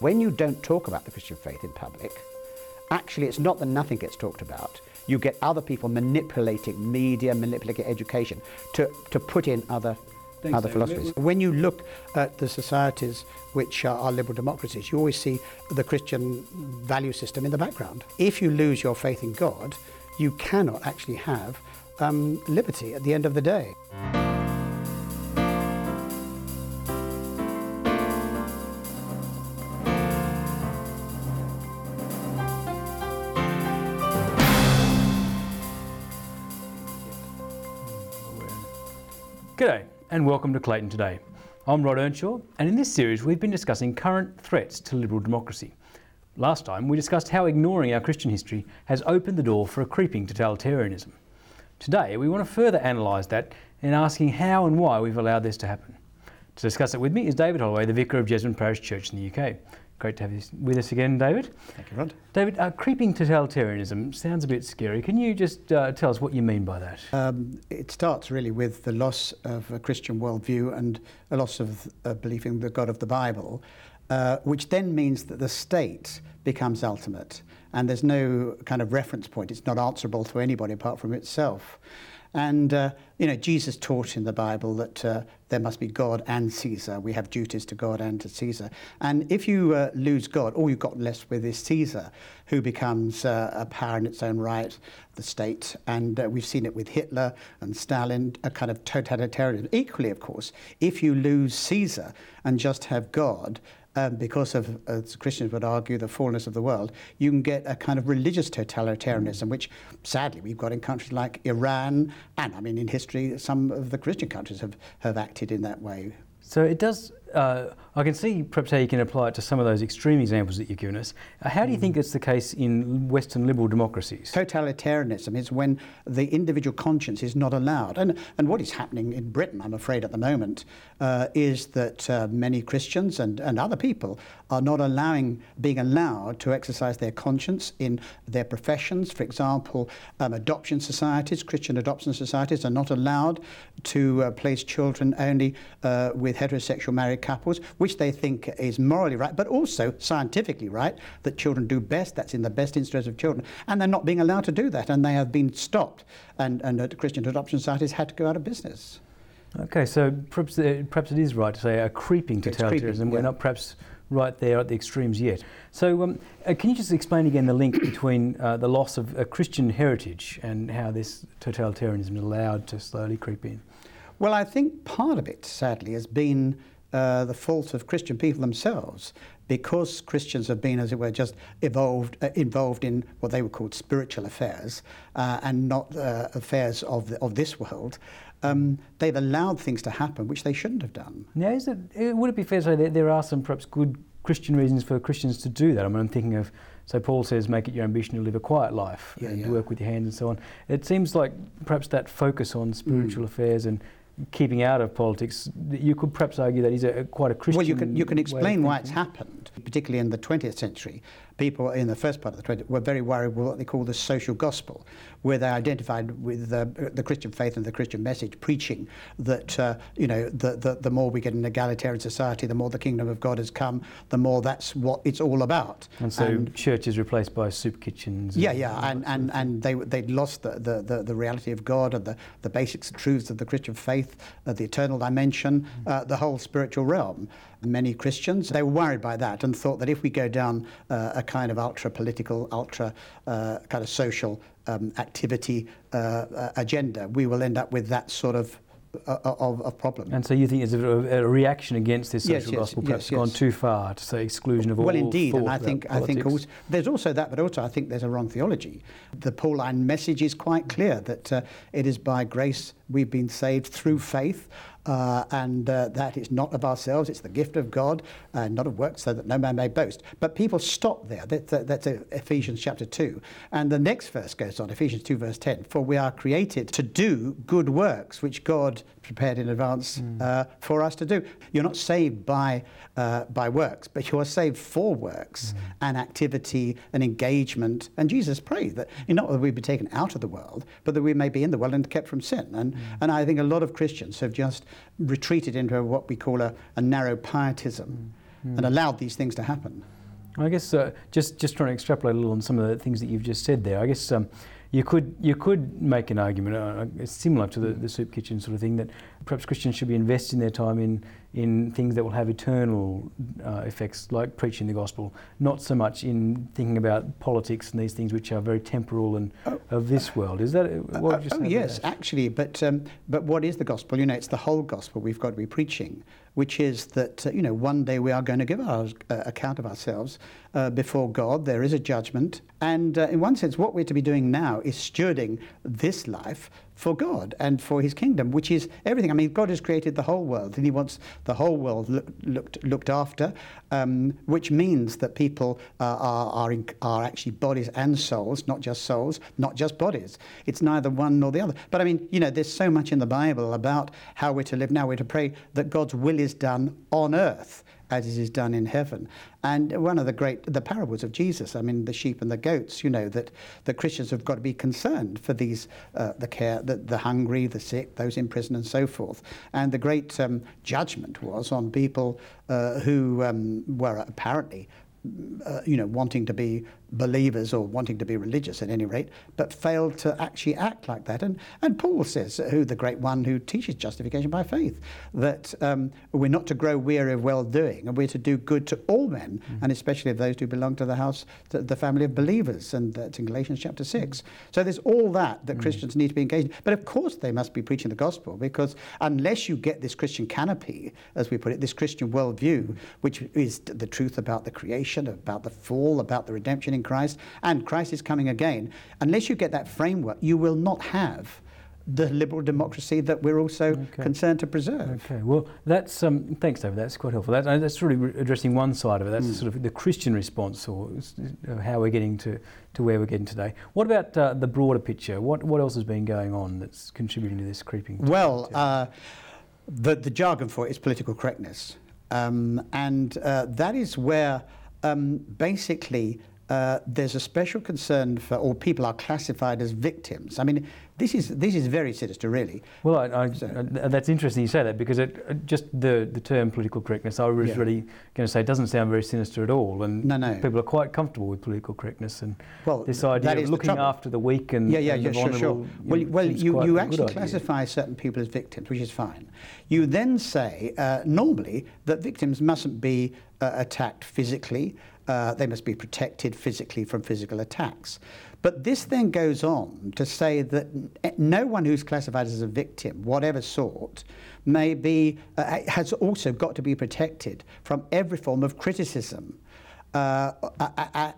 When you don't talk about the Christian faith in public, actually it's not that nothing gets talked about. You get other people manipulating media, manipulating education to, to put in other other philosophies. When you look at the societies which are, are liberal democracies, you always see the Christian value system in the background. If you lose your faith in God, you cannot actually have um, liberty at the end of the day. And welcome to Clayton Today. I'm Rod Earnshaw and in this series we've been discussing current threats to liberal democracy. Last time we discussed how ignoring our Christian history has opened the door for a creeping totalitarianism. Today we want to further analyse that in asking how and why we've allowed this to happen. To discuss it with me is David Holloway, the Vicar of Jesmond Parish Church in the UK. Great to have you with us again, David. Thank you, Rod. David, uh, creeping totalitarianism sounds a bit scary. Can you just uh, tell us what you mean by that? Um, it starts really with the loss of a Christian worldview and a loss of uh, belief in the God of the Bible, uh, which then means that the state becomes ultimate and there's no kind of reference point. It's not answerable to anybody apart from itself. And, uh, you know, Jesus taught in the Bible that uh, there must be God and Caesar. We have duties to God and to Caesar. And if you uh, lose God, all you've got left with is Caesar, who becomes uh, a power in its own right, the state. And uh, we've seen it with Hitler and Stalin, a kind of totalitarianism. Equally, of course, if you lose Caesar and just have God, um, because of, as Christians would argue, the fullness of the world, you can get a kind of religious totalitarianism, which sadly we've got in countries like Iran, and I mean in history, some of the Christian countries have, have acted in that way. So it does. Uh, I can see perhaps how you can apply it to some of those extreme examples that you've given us. Uh, how do you think it's the case in Western liberal democracies? Totalitarianism is when the individual conscience is not allowed. And, and what is happening in Britain, I'm afraid, at the moment, uh, is that uh, many Christians and, and other people are not allowing, being allowed to exercise their conscience in their professions. For example, um, adoption societies, Christian adoption societies, are not allowed to uh, place children only uh, with heterosexual married couples, which they think is morally right, but also scientifically right, that children do best, that's in the best interest of children. And they're not being allowed to do that, and they have been stopped, and, and uh, Christian adoption societies had to go out of business. Okay, so perhaps, uh, perhaps it is right to say a creeping totalitarianism. creeping, We're not perhaps right there at the extremes yet. So, um, uh, can you just explain again the link between uh, the loss of a Christian heritage and how this totalitarianism is allowed to slowly creep in? Well, I think part of it, sadly, has been uh, the fault of Christian people themselves, because Christians have been, as it were, just evolved, uh, involved in what they were called spiritual affairs uh, and not uh, affairs of, the, of this world. Um, they've allowed things to happen which they shouldn't have done. Now, is it, would it be fair to say that there are some perhaps good Christian reasons for Christians to do that? I mean, I'm thinking of, so Paul says, make it your ambition to live a quiet life Yeah, and yeah. work with your hands and so on. It seems like perhaps that focus on spiritual Mm. affairs and keeping out of politics, you could perhaps argue that he's a quite a Christian. Well, you can, you can explain why it's happened, particularly in the 20th century. People in the first part of the 20th were very worried with what they call the social gospel, where they identified with uh, the Christian faith and the Christian message, preaching that, uh, you know, the, the, the more we get an egalitarian society, the more the kingdom of God has come, the more that's what it's all about. And so churches replaced by soup kitchens. Yeah, yeah, and, and, and they, they'd lost the, the, the, the reality of God and the, the basics truths of the Christian faith, uh, the eternal dimension, uh, the whole spiritual realm. Many Christians, they were worried by that and thought that if we go down uh, a kind of ultra political, ultra uh, kind of social um, activity uh, uh, agenda, we will end up with that sort of, uh, of, of problem. And so you think it's a, a reaction against this social Yes, yes, gospel perhaps yes, gone too far to say exclusion of all Well, indeed, and I think I think also, there's also that, but also I think there's a wrong theology. The Pauline message is quite clear that uh, it is by grace we've been saved through faith. Uh, and uh, that it's not of ourselves, it's the gift of God, uh, not of works, so that no man may boast. But people stop there. That, that, that's Ephesians chapter 2. And the next verse goes on, Ephesians 2, verse 10 For we are created to do good works, which God prepared in advance uh, for us to do. You're not saved by, uh, by works, but you are saved for works and activity and engagement. And Jesus prayed that not that we be taken out of the world, but that we may be in the world and kept from sin. And, and I think a lot of Christians have just retreated into what we call a, a narrow pietism. and allowed these things to happen. I guess uh, just just trying to extrapolate a little on some of the things that you've just said there. I guess um, you could you could make an argument uh, similar to the, the soup kitchen sort of thing that perhaps Christians should be investing their time in in things that will have eternal uh, effects, like preaching the gospel, not so much in thinking about politics and these things which are very temporal and Oh. of this world. Is that what Uh, you oh, say about yes, that? actually, but um, but what is the gospel? You know, it's the whole gospel we've got to be preaching, which is that uh, you know one day we are going to give our uh, account of ourselves uh, before God. There is a judgment, and uh, in one sense, what we're to be doing now is stewarding this life for God and for His kingdom, which is everything. I mean, God has created the whole world, and He wants the whole world look, looked looked after, um, which means that people uh, are are, in, are actually bodies and souls, not just souls, not just bodies. It's neither one nor the other. But I mean, you know, there's so much in the Bible about how we're to live now. We're to pray that God's will is done on earth as it is done in heaven. And one of the great the parables of Jesus, I mean, the sheep and the goats, you know, that the Christians have got to be concerned for these, uh, the care, the, the hungry, the sick, those in prison, and so forth. And the great um, judgment was on people uh, who um, were apparently uh, you know, wanting to be believers or wanting to be religious at any rate, but failed to actually act like that. And, and Paul says, who the great one who teaches justification by faith, that um, we're not to grow weary of well doing, and we're to do good to all men, mm. and especially of those who belong to the house, to the family of believers. And that's in Galatians chapter 6. Mm. So there's all that that mm. Christians need to be engaged in. But of course, they must be preaching the gospel because unless you get this Christian canopy, as we put it, this Christian worldview, which is the truth about the creation, about the fall, about the redemption in Christ, and Christ is coming again, unless you get that framework, you will not have the liberal democracy that we're also Okay. concerned to preserve. Okay, well, that's um, thanks, David. That's quite helpful. That, uh, that's really re- addressing one side of it. That's sort of the Christian response, or uh, how we're getting to, to where we're getting today. What about uh, the broader picture? What what else has been going on that's contributing to this creeping? Well, uh, the, the jargon for it is political correctness. Um, and uh, that is where um, basically uh, there's a special concern for, or people are classified as victims. I mean, this is, this is very sinister, really. Well, I, I, uh, that's interesting you say that because it, uh, just the, the term political correctness, I was Yeah. really going to say, doesn't sound very sinister at all. And No, no. people are quite comfortable with political correctness and Well, this idea of is the looking after the weak and, Yeah, yeah, and yeah, the sure, sure. Well, know, well you, you actually idea. classify certain people as victims, which is fine. You then say, uh, normally, that victims mustn't be uh, attacked physically. Uh, they must be protected physically from physical attacks. But this then goes on to say that no one who's classified as a victim, whatever sort, may be, uh, has also got to be protected from every form of criticism uh,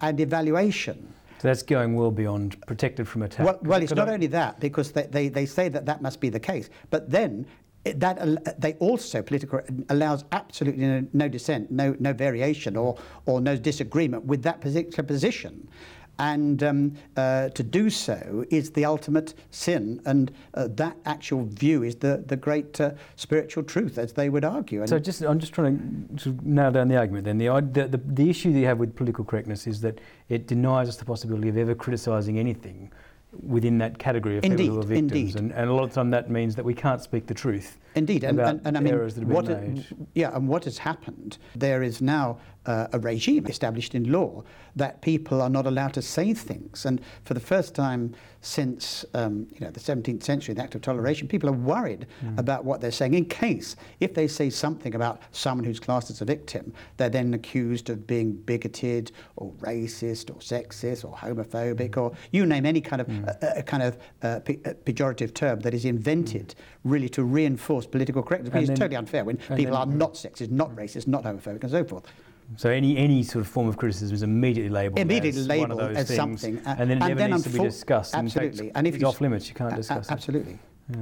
and evaluation. So that's going well beyond protected from attack. Well, well it's Could not I- only that, because they, they, they say that that must be the case, but then that they also political allows absolutely no, no dissent, no, no variation, or, or no disagreement with that particular position. And um, uh, to do so is the ultimate sin, and uh, that actual view is the, the great uh, spiritual truth, as they would argue. And So just, I'm just trying to of nail down the argument then. The, the, the, the issue that you have with political correctness is that it denies us the possibility of ever criticising anything within that category of people who are victims. indeed. And, and a lot of time that means that we can't speak the truth. Indeed, and, about and, and I mean, errors that have been what made. yeah, and what has happened? There is now uh, a regime established in law that people are not allowed to say things, and for the first time since um, you know the 17th century, the Act of Toleration, people are worried Hmm. about what they're saying in case if they say something about someone who's classed as a victim, they're then accused of being bigoted or racist or sexist or homophobic or you name any kind of uh, uh, kind of uh, pe- uh, pejorative term that is invented really to reinforce political correctness. Because it's totally unfair when people then- are not sexist, not racist, not homophobic, and so forth. So any, any sort of form of criticism is immediately labelled Immediately as one of labelled those as things, something, uh, and then it and never then needs to be discussed. In fact, absolutely. And if it's off limits, you can't discuss it. absolutely. Yeah.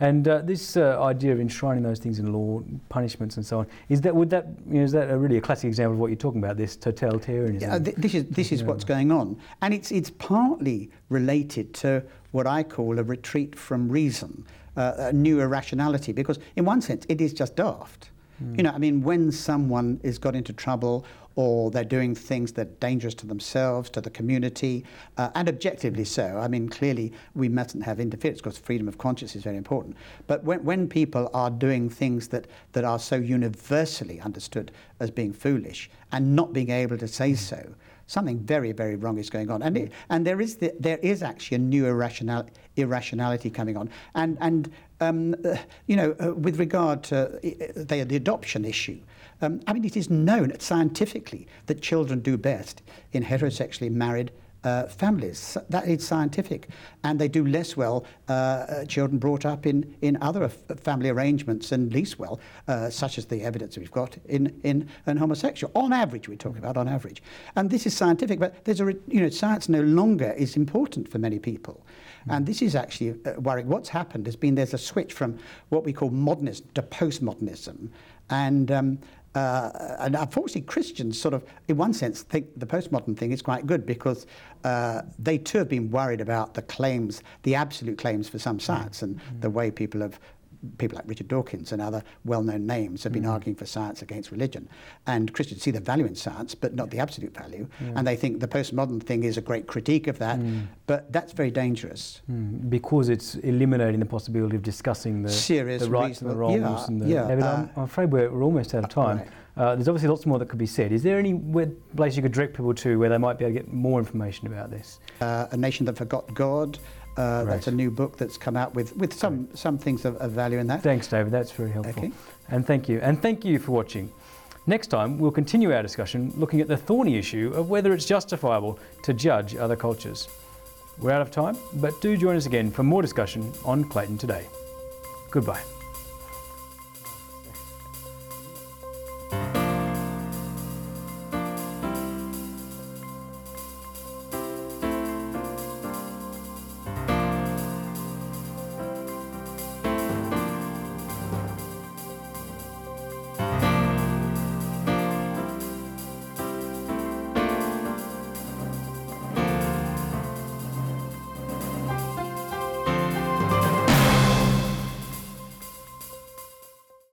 And uh, this uh, idea of enshrining those things in law, punishments and so on, is that would that you know, is that a really a classic example of what you're talking about? This totalitarianism. Yeah, th- this is this is Yeah. what's going on, and it's it's partly related to what I call a retreat from reason, uh, a new irrationality. Because in one sense, it is just daft. Mm. You know, I mean, when someone is got into trouble or they're doing things that are dangerous to themselves, to the community, uh, and objectively so. I mean, clearly we mustn't have interference because freedom of conscience is very important. But when, when people are doing things that, that are so universally understood as being foolish and not being able to say mm. so, something very, very wrong is going on. And, mm. it, and there, is the, there is actually a new irrational, irrationality coming on. And, and um, uh, you know, uh, with regard to uh, the, the adoption issue, um, I mean, it is known scientifically that children do best in heterosexually married uh, families. That is scientific. And they do less well, uh, uh children brought up in, in other family arrangements and least well, uh, such as the evidence we've got in, in an homosexual. On average, we're talking about on average. And this is scientific, but there's a, you know, science no longer is important for many people. And this is actually uh, worrying. What's happened has been there's a switch from what we call modernism to postmodernism. And um, uh, and unfortunately, Christians sort of, in one sense, think the postmodern thing is quite good because uh, they too have been worried about the claims, the absolute claims for some science, and mm-hmm. the way people have people like Richard Dawkins and other well-known names have been mm. arguing for science against religion. And Christians see the value in science, but not the absolute value. Yeah. And they think the postmodern thing is a great critique of that, mm. but that's very dangerous. Mm. Because it's eliminating the possibility of discussing the, Serious, the rights and the wrongs. Yeah, and the, yeah, uh, I'm, afraid we're, we're, almost out of time. Right. Uh, there's obviously lots more that could be said. Is there any place you could direct people to where they might be able to get more information about this? Uh, a Nation That Forgot God, uh, That's a new book that's come out with, with some, some things of, of value in that. Thanks, David. That's very helpful. Okay. And thank you. And thank you for watching. Next time, we'll continue our discussion looking at the thorny issue of whether it's justifiable to judge other cultures. We're out of time, but do join us again for more discussion on Clayton Today. Goodbye.